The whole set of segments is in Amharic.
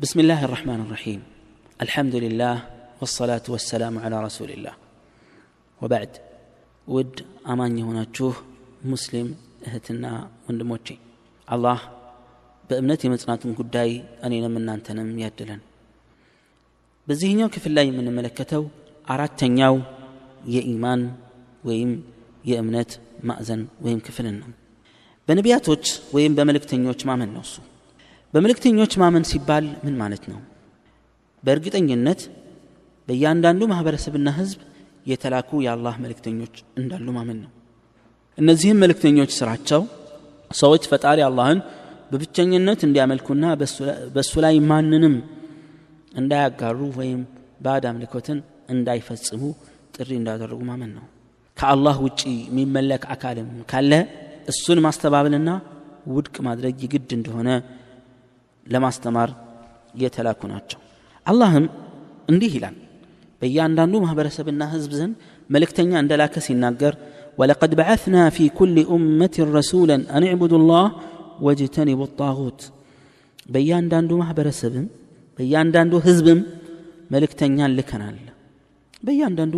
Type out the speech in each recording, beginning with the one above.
بسم الله الرحمن الرحيم الحمد لله والصلاة والسلام على رسول الله وبعد ود أمان يهوناتشوه مسلم እህትና ወንድሞቼ አላህ በእምነት የመጽናቱን ጉዳይ እኔንም እናንተንም ያድለን በዚህኛው ክፍል ላይ የምንመለከተው አራተኛው የኢማን ወይም የእምነት ማዕዘን ወይም ክፍልን ነው በነቢያቶች ወይም በመልእክተኞች ማመን ነው እሱ በመልእክተኞች ማመን ሲባል ምን ማለት ነው? በእርግጠኝነት በእያንዳንዱ ማህበረሰብና ህዝብ የተላኩ የአላህ መልእክተኞች እንዳሉ ማመን ነው። እነዚህም መልእክተኞች ስራቸው ሰዎች ፈጣሪ አላህን በብቸኝነት እንዲያመልኩና በእሱ ላይ ማንንም እንዳያጋሩ ወይም ባዕድ አምልኮትን እንዳይፈጽሙ ጥሪ እንዳደረጉ ማመን ነው። ከአላህ ውጪ የሚመለክ አካልም ካለ እሱን ማስተባበልና ውድቅ ማድረግ ይግድ እንደሆነ ለማስተማር የተላኩ ናቸው አላህም እንዲህ ይላል በእያንዳንዱ ማህበረሰብና ህዝብ ዘንድ መልእክተኛ እንደላከ ሲናገር ولقد بعثنا في كل أمة رسولا أن اعبدوا الله واجتنبوا الطاغوت በእያንዳንዱ ማህበረሰብም በእያንዳንዱ ህዝብም መልእክተኛን ልከናል በእያንዳንዱ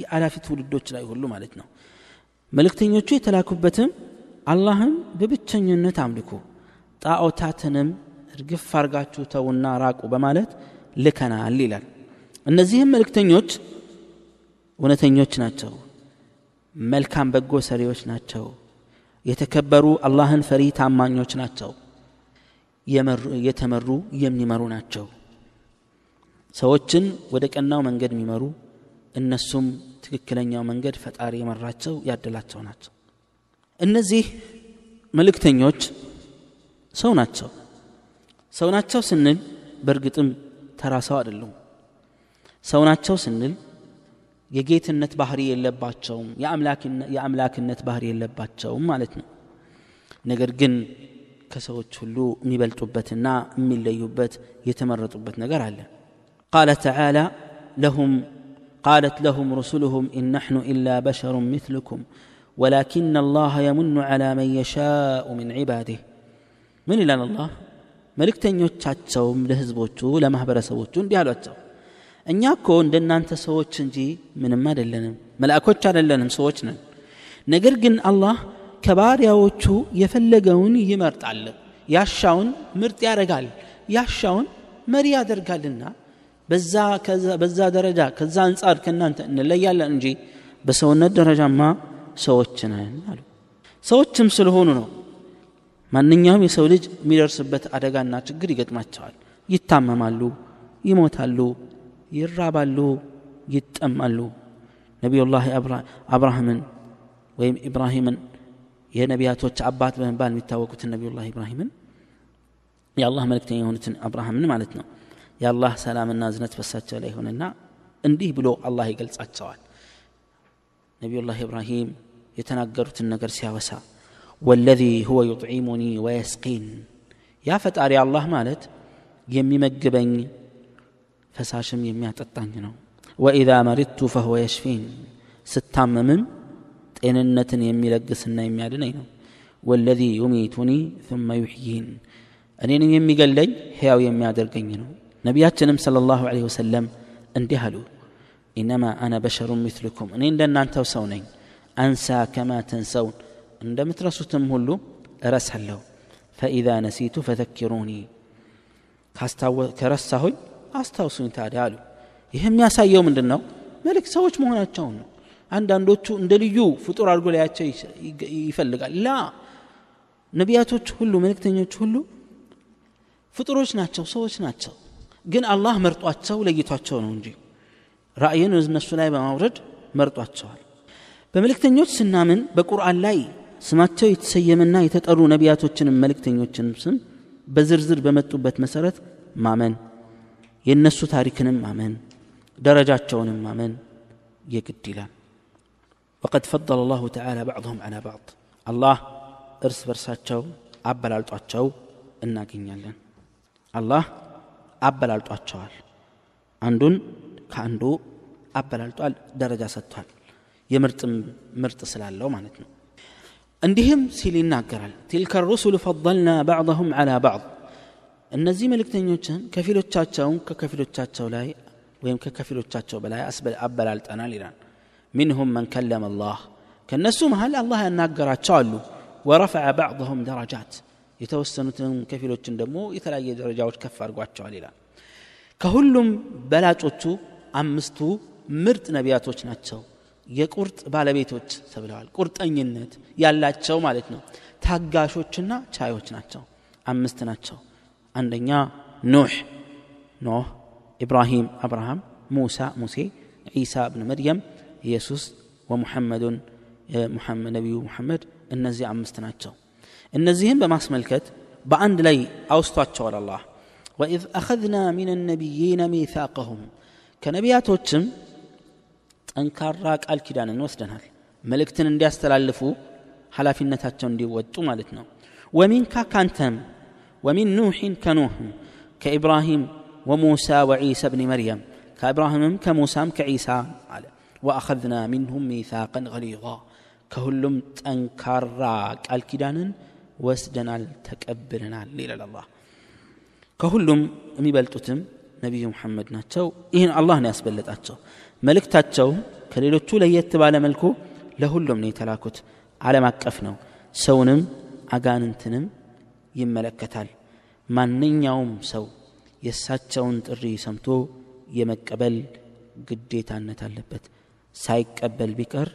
የአላፊ ትውልዶች ላይ ሁሉ ማለት ነው መልእክተኞቹ የተላኩበትም አላህን በብቸኝነት አምልኩ ጣዖታትንም እርግፍ አርጋችሁ ተውና ራቁ በማለት ልከናል ይላል። እነዚህም መልእክተኞች እውነተኞች ናቸው መልካም በጎ ሰሪዎች ናቸው የተከበሩ አላህን ፈሪ ታማኞች ናቸው የተመሩ የሚመሩ ናቸው። ሰዎችን ወደ ቀናው መንገድ የሚመሩ እነሱም ትክክለኛው መንገድ ፈጣሪ የመራቸው ያደላቸው ናቸው። እነዚህ መልእክተኞች ሰው ናቸው ሰው ናቸው ስንል በእርግጥም ተራ ሰው አይደሉም ሰው ናቸው ስንል የጌትነት ባህሪ የለባቸውም የአምላክነት ባህሪ የለባቸውም ማለት ነው ነገር ግን ከሰዎች ሁሉ የሚበልጡበትና የሚለዩበት የተመረጡበት ነገር አለ ቃለ ተዓላ ለሁም قالت لهم رسلهم إن نحن إلا بشر مثلكم ولكن الله يمن على من يشاء من عباده من إلى الله መልእክተኞቻቸውም ለህዝቦቹ ለማህበረሰቦቹ እንዲህ አሏቸው። እኛ እኮ እንደናንተ ሰዎች እንጂ ምንም አይደለንም መልአኮች አይደለንም ሰዎች ነን። ነገር ግን አላህ ከባሪያዎቹ የፈለገውን ይመርጣል ያሻውን ምርጥ ያደርጋል ያሻውን መሪ ያደርጋልና በዛ ደረጃ ከዛ አንጻር ከእናንተ እንለያለን እንጂ በሰውነት ደረጃማ ሰዎች ነን አሉ። ሰዎችም ስለሆኑ ነው ማንኛውም የሰው ልጅ የሚደርስበት አደጋና ችግር ይገጥማቸዋል። ይታመማሉ ይሞታሉ ይራባሉ ይጠማሉ። ነቢዩላህ አብርሃምን ወይም ኢብራሂምን የነቢያቶች አባት በመባል የሚታወቁትን ነቢዩላህ ኢብራሂምን የአላህ መልእክተኛ የሆኑትን አብርሃምን ማለት ነው። የአላህ ሰላምና እዝነት በሳቸው ላይ ሆነና እንዲህ ብሎ አላህ ይገልጻቸዋል። ነቢዩላህ ኢብራሂም የተናገሩትን ነገር ሲያወሳ والذي هو يطعمني ويسقين. يا فتاري الله مالت يمي مقبني فساشم يمي أتطنينا وإذا مرضت فهو يشفين. ستامم إن النتن يمي لقسنا يمي عدنين والذي يميتني ثم يحيين. أنين يمي قل لي هياو يمي عدرقين نبيات جنم صلى الله عليه وسلم اندهلوا إنما أنا بشر مثلكم. أنين لن أنتو سونين. أنسى كما تنسون. እንደምትረሱትም ሁሉ እረሳለሁ። ፈኢዛ ነሲቱ ፈዘኪሩኒ ከረሳሁኝ አስታውሱኝ ታዲያ አሉ። ይህ የሚያሳየው ምንድን ነው መልክ ሰዎች መሆናቸውን ነው። አንዳንዶቹ እንደ ልዩ ፍጡር አድርጎ ላያቸው ይፈልጋል። ላ ነቢያቶች ሁሉ መልእክተኞች ሁሉ ፍጡሮች ናቸው ሰዎች ናቸው። ግን አላህ መርጧቸው ለይቷቸው ነው እንጂ ራእይን እነሱ ላይ በማውረድ መርጧቸዋል። በመልእክተኞች ስናምን በቁርአን ላይ ስማቸው የተሰየመና የተጠሩ ነቢያቶችንም መልእክተኞችንም ስም በዝርዝር በመጡበት መሰረት ማመን የእነሱ ታሪክንም ማመን ደረጃቸውንም ማመን የግድ ይላል وقد فضل الله تعالى بعضهم على بعض الله እርስ በርሳቸው አበላልጧቸው እናገኛለን አላህ አበላልጧቸዋል አንዱን ከአንዱ አበላልጧል ደረጃ ሰጥቷል የምርጥም ምርጥ ስላለው ማለት ነው እንዲህም ሲል ይናገራል ቲልከ ሩሱሉ ፈضልና ባዕضሁም ዓላ ባዕض እነዚህ መልእክተኞችን ከፊሎቻቸውን ከከፊሎቻቸው ላይ ወይም ከከፊሎቻቸው በላይ አበላልጠናል ይላል ሚንሁም መን ከለመ አላህ ከእነሱ መሀል አላህ ያናገራቸው አሉ ወረፈዐ ባዕضሁም ደረጃት የተወሰኑትንም ከፊሎችን ደግሞ የተለያየ ደረጃዎች ከፍ አድርጓቸዋል ይላል ከሁሉም በላጮቹ አምስቱ ምርጥ ነቢያቶች ናቸው የቁርጥ ባለቤቶች ተብለዋል ቁርጠኝነት ያላቸው ማለት ነው ታጋሾችና ቻዮች ናቸው አምስት ናቸው አንደኛ ኖህ ኖህ ኢብራሂም አብርሃም ሙሳ ሙሴ ዒሳ እብን መርየም ኢየሱስ ወሙሐመዱን ነቢዩ ሙሐመድ እነዚህ አምስት ናቸው እነዚህም በማስመልከት በአንድ ላይ አውስቷቸዋል አላህ ወኢዝ አኸዝና ሚን ነቢይነ ሚሳቀሁም ከነቢያቶችም ጠንካራ ቃል ኪዳንን ወስደናል መልእክትን እንዲያስተላልፉ ኃላፊነታቸው እንዲወጡ ማለት ነው ወሚንካ ካንተም ወሚን ኑሕን ከኑህም ከኢብራሂም ወሙሳ ወዒሳ ብኒ መርየም ከኢብራሂምም ከሙሳም ከዒሳ አለ ወአኸዝና ሚንሁም ሚሳቅን ገሊዛ ከሁሉም ጠንካራ ቃል ኪዳንን ወስደናል ተቀብለናል ይላል አላህ ከሁሉም የሚበልጡትም ነቢዩ ሙሐመድ ናቸው ይህን አላህ ነው ያስበለጣቸው መልእክታቸው ከሌሎቹ ለየት ባለ መልኩ ለሁሉም ነው የተላኩት። ዓለም አቀፍ ነው። ሰውንም አጋንንትንም ይመለከታል። ማንኛውም ሰው የእሳቸውን ጥሪ ሰምቶ የመቀበል ግዴታነት አለበት። ሳይቀበል ቢቀር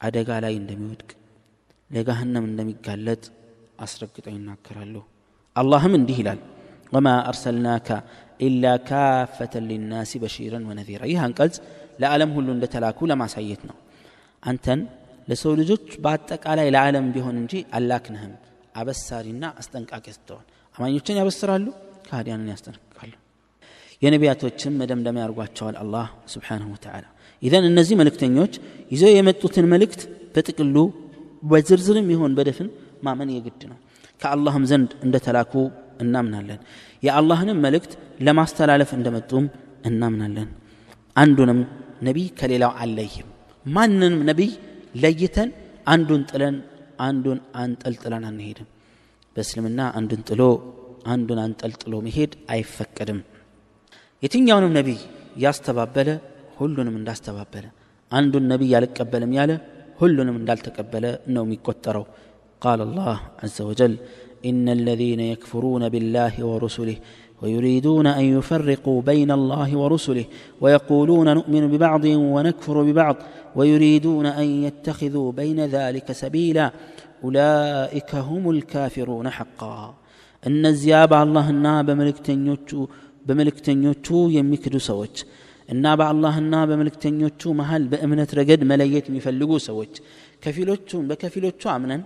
አደጋ ላይ እንደሚወድቅ ለጋህነም እንደሚጋለጥ አስረግጠው ይናገራሉ። አላህም እንዲህ ይላል ወማ አርሰልናከ ኢላ ካፈተን ሊናሲ በሺረን ወነዚራ። ይህ አንቀጽ ለዓለም ሁሉ እንደተላኩ ለማሳየት ነው። አንተን ለሰው ልጆች በአጠቃላይ ለዓለም ቢሆን እንጂ አላክንህም። አበሳሪና አስጠንቃቂ ስትሆን አማኞችን ያበስራሉ ከሃዲያንን ያስጠነቅቃሉ። የነቢያቶችም መደምደሚያ ያርጓቸዋል አላህ ስብሓንሁ ወተዓላ። ኢዘን እነዚህ መልእክተኞች ይዘው የመጡትን መልእክት በጥቅሉ በዝርዝርም ይሆን በደፍን ማመን የግድ ነው። ከአላህም ዘንድ እንደተላኩ እናምናለን። የአላህንም መልእክት ለማስተላለፍ እንደመጡም እናምናለን። አንዱንም ነቢይ ከሌላው አለይም ማንንም ነቢይ ለይተን አንዱን ጥለን አንዱን አንጠልጥለን አንሄድም። በእስልምና አንዱን ጥሎ አንዱን አንጠልጥሎ መሄድ አይፈቀድም። የትኛውንም ነቢይ ያስተባበለ ሁሉንም እንዳስተባበለ አንዱን ነቢይ አልቀበልም ያለ ሁሉንም እንዳልተቀበለ ነው የሚቆጠረው። ቃል አላህ ዘ ወጀል إن الذين يكفرون بالله ورسله ويريدون أن يفرقوا بين الله ورسله ويقولون نؤمن ببعض ونكفر ببعض ويريدون أن يتخذوا بين ذلك سبيلا أولئك هم الكافرون حقا እነዚያ በአላህና በመልእክተኞቹ በመልእክተኞቹ የሚክዱ ሰዎች እና በአላህና በመልእክተኞቹ መሃል በእምነት ረገድ መለየት የሚፈልጉ ሰዎች ከፊሎቹን በከፊሎቹ አምነን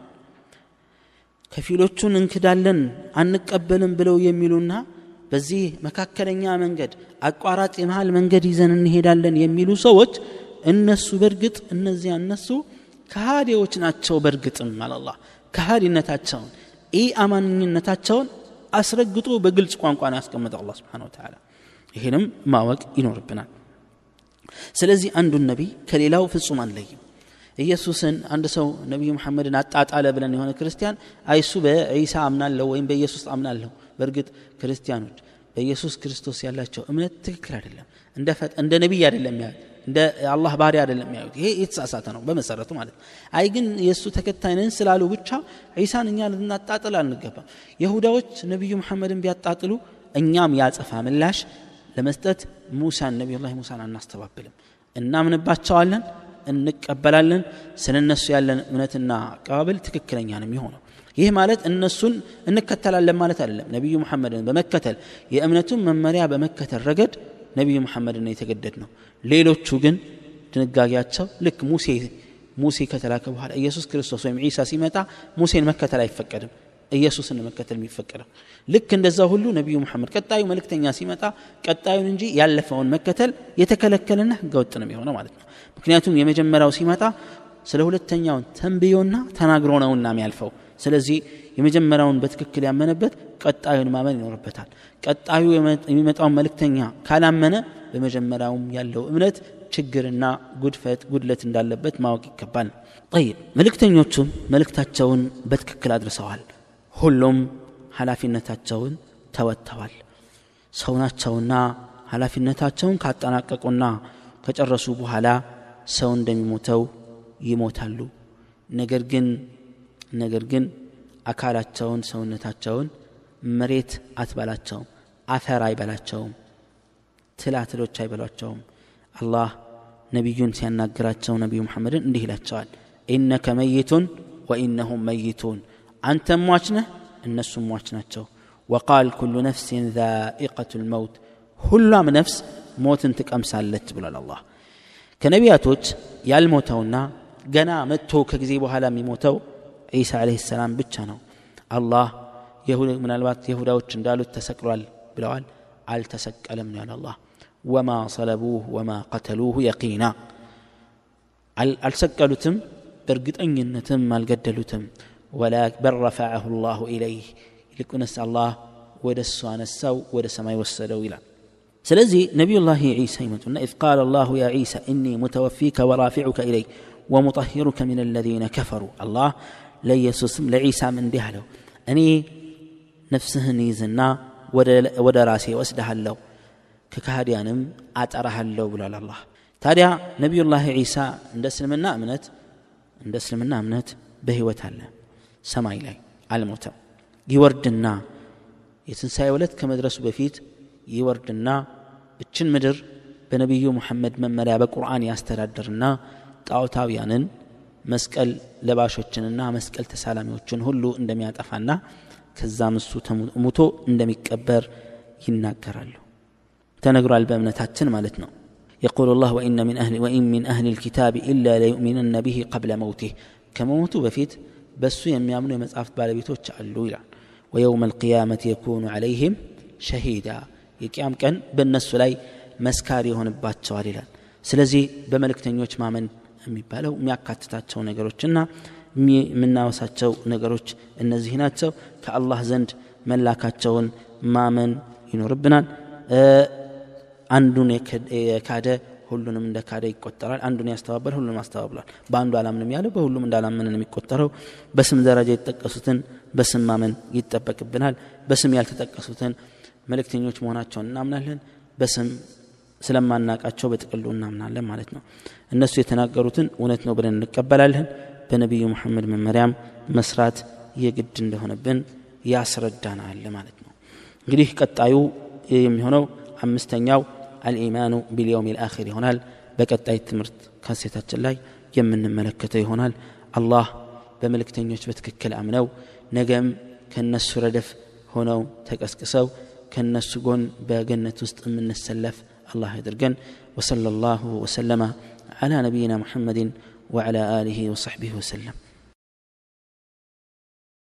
ከፊሎቹን እንክዳለን አንቀበልም ብለው የሚሉና በዚህ መካከለኛ መንገድ አቋራጭ የመሃል መንገድ ይዘን እንሄዳለን የሚሉ ሰዎች እነሱ በእርግጥ እነዚያ እነሱ ከሃዲዎች ናቸው በእርግጥም አላላ ከሃዲነታቸውን ኢ አማኝነታቸውን አስረግጦ በግልጽ ቋንቋ ነው ያስቀመጠው አላ ስብን ተላ ይህንም ማወቅ ይኖርብናል። ስለዚህ አንዱን ነቢይ ከሌላው ፍጹም አንለይም ኢየሱስን አንድ ሰው ነቢዩ መሐመድን አጣጣለ ብለን የሆነ ክርስቲያን አይሱ በዒሳ አምናለሁ ወይም በኢየሱስ አምናለሁ። በእርግጥ ክርስቲያኖች በኢየሱስ ክርስቶስ ያላቸው እምነት ትክክል አይደለም። እንደ ነቢይ አይደለም ያዩት እንደ አላህ ባሪ አይደለም ያዩት ይሄ የተሳሳተ ነው በመሰረቱ ማለት አይ ግን የእሱ ተከታይ ነን ስላሉ ብቻ ዒሳን እኛ ልናጣጥል አንገባም። የሁዳዎች ነቢዩ መሐመድን ቢያጣጥሉ እኛም ያጸፋ ምላሽ ለመስጠት ሙሳን ነቢዩላህ ሙሳን አናስተባብልም። እናምንባቸዋለን እንቀበላለን። ስለ እነሱ ያለን እምነትና አቀባበል ትክክለኛ ነው የሚሆነው። ይህ ማለት እነሱን እንከተላለን ማለት አይደለም። ነቢዩ መሐመድን በመከተል የእምነቱን መመሪያ በመከተል ረገድ ነቢዩ መሐመድን የተገደድ ነው ሌሎቹ ግን ድንጋጌያቸው ልክ ሙሴ ሙሴ ከተላከ በኋላ ኢየሱስ ክርስቶስ ወይም ዒሳ ሲመጣ ሙሴን መከተል አይፈቀድም ኢየሱስን መከተል የሚፈቀደው። ልክ እንደዛ ሁሉ ነቢዩ መሐመድ ቀጣዩ መልእክተኛ ሲመጣ ቀጣዩን እንጂ ያለፈውን መከተል የተከለከለና ህገወጥ ነው የሚሆነው ማለት ነው። ምክንያቱም የመጀመሪያው ሲመጣ ስለ ሁለተኛውን ተንብዮና ተናግሮ ነውና የሚያልፈው። ስለዚህ የመጀመሪያውን በትክክል ያመነበት ቀጣዩን ማመን ይኖርበታል። ቀጣዩ የሚመጣውን መልእክተኛ ካላመነ በመጀመሪያውም ያለው እምነት ችግርና ጉድፈት ጉድለት እንዳለበት ማወቅ ይገባል። ጠይብ መልእክተኞቹም መልእክታቸውን በትክክል አድርሰዋል ሁሉም ኃላፊነታቸውን ተወጥተዋል። ሰው ናቸውና ኃላፊነታቸውን ካጠናቀቁና ከጨረሱ በኋላ ሰው እንደሚሞተው ይሞታሉ። ነገር ግን ነገር ግን አካላቸውን ሰውነታቸውን መሬት አትበላቸውም አፈር አይበላቸውም ትላትሎች አይበሏቸውም። አላህ ነቢዩን ሲያናግራቸው ነቢዩ ሙሐመድን እንዲህ ይላቸዋል። ኢነከ መይቱን ወኢነሁም መይቱን አንተም ሟች ነህ እነሱም ሟች ናቸው ወቃል ኩሉ ነፍሲን ዛኢቀቱ ልመውት ሁሏም ነፍስ ሞትን ትቀምሳለች ብሏል አላህ ከነቢያቶች ያልሞተውና ገና መጥቶ ከጊዜ በኋላ የሚሞተው ዒሳ ዓለይሂ ሰላም ብቻ ነው አላህ ምናልባት የሁዳዎች እንዳሉት ተሰቅሏል ብለዋል አልተሰቀለም ነው ያለ አላህ ወማ ሰለቡህ ወማ ቀተሉህ የቂና አልሰቀሉትም በእርግጠኝነትም አልገደሉትም በል ረፈዐሁ ላሁ ኢለይህ ይልቁንስ አላህ ወደ እሱ አነሳው ወደ ሰማይ ወሰደው ይላል ስለዚህ ነቢዩላህ ዒሳ ይመጡና ኢዝ ቃል አላሁ ያ ዒሳ እኒ ሙተወፊከ ወራፊዑከ ኢለይ ወሙጠሂሩከ ምን አለዚነ ከፈሩ አላህ ለኢየሱስም ለዒሳም እንዲህ አለው እኔ ነፍስህን ይዝና ወደ ራሴ ወስደሃለሁ ከካህዲያንም አጠራሃለሁ ብሏል አላህ ታዲያ ነቢዩላህ ዒሳ እንደ እስልምና እምነት እንደ እስልምና እምነት በህይወት አለ ሰማይ ላይ አልሞተም ይወርድና የትንሣኤ ዕለት ከመድረሱ በፊት ይወርድና እችን ምድር በነቢዩ ሙሐመድ መመሪያ በቁርአን ያስተዳድርና ጣዖታውያንን መስቀል ለባሾችንና መስቀል ተሳላሚዎችን ሁሉ እንደሚያጠፋና ከዛም እሱ ሙቶ እንደሚቀበር ይናገራሉ ተነግሯል በእምነታችን ማለት ነው يقول الله وإن من أهل وإن من أهل الكتاب إلا ليؤمنن به قبل موته كموت بفيت በሱ የሚያምኑ የመጽሐፍት ባለቤቶች አሉ ይላል። ወየውም አልቅያመት የኩኑ አለይህም ሸሂዳ የቅያም ቀን በእነሱ ላይ መስካሪ ይሆንባቸዋል ይላል። ስለዚህ በመልእክተኞች ማመን የሚባለው የሚያካትታቸው ነገሮችና የምናወሳቸው ነገሮች እነዚህ ናቸው። ከአላህ ዘንድ መላካቸውን ማመን ይኖርብናል። አንዱን የካደ ሁሉንም እንደ ካደ ይቆጠራል። አንዱን ያስተባበል ሁሉንም አስተባብሏል። በአንዱ አላምንም ያለ በሁሉም እንዳላመንን የሚቆጠረው። በስም ደረጃ የተጠቀሱትን በስም ማመን ይጠበቅብናል። በስም ያልተጠቀሱትን መልእክተኞች መሆናቸውን እናምናለን። በስም ስለማናቃቸው በጥቅሉ እናምናለን ማለት ነው። እነሱ የተናገሩትን እውነት ነው ብለን እንቀበላለን። በነቢዩ መሐመድ መመሪያም መስራት የግድ እንደሆነብን ያስረዳናል ማለት ነው። እንግዲህ ቀጣዩ የሚሆነው አምስተኛው አልኢማኑ ቢልየውም ልአኪር ይሆናል በቀጣይ ትምህርት ካሴታችን ላይ የምንመለከተው ይሆናል አላህ በመልእክተኞች በትክክል አምነው ነገም ከነሱ ረደፍ ሆነው ተቀስቅሰው ከነሱ ጎን በገነት ውስጥ የምንሰለፍ الله يدرجن وصلى الله وسلم على نبينا محمد وعلى آله وصحبه وسلم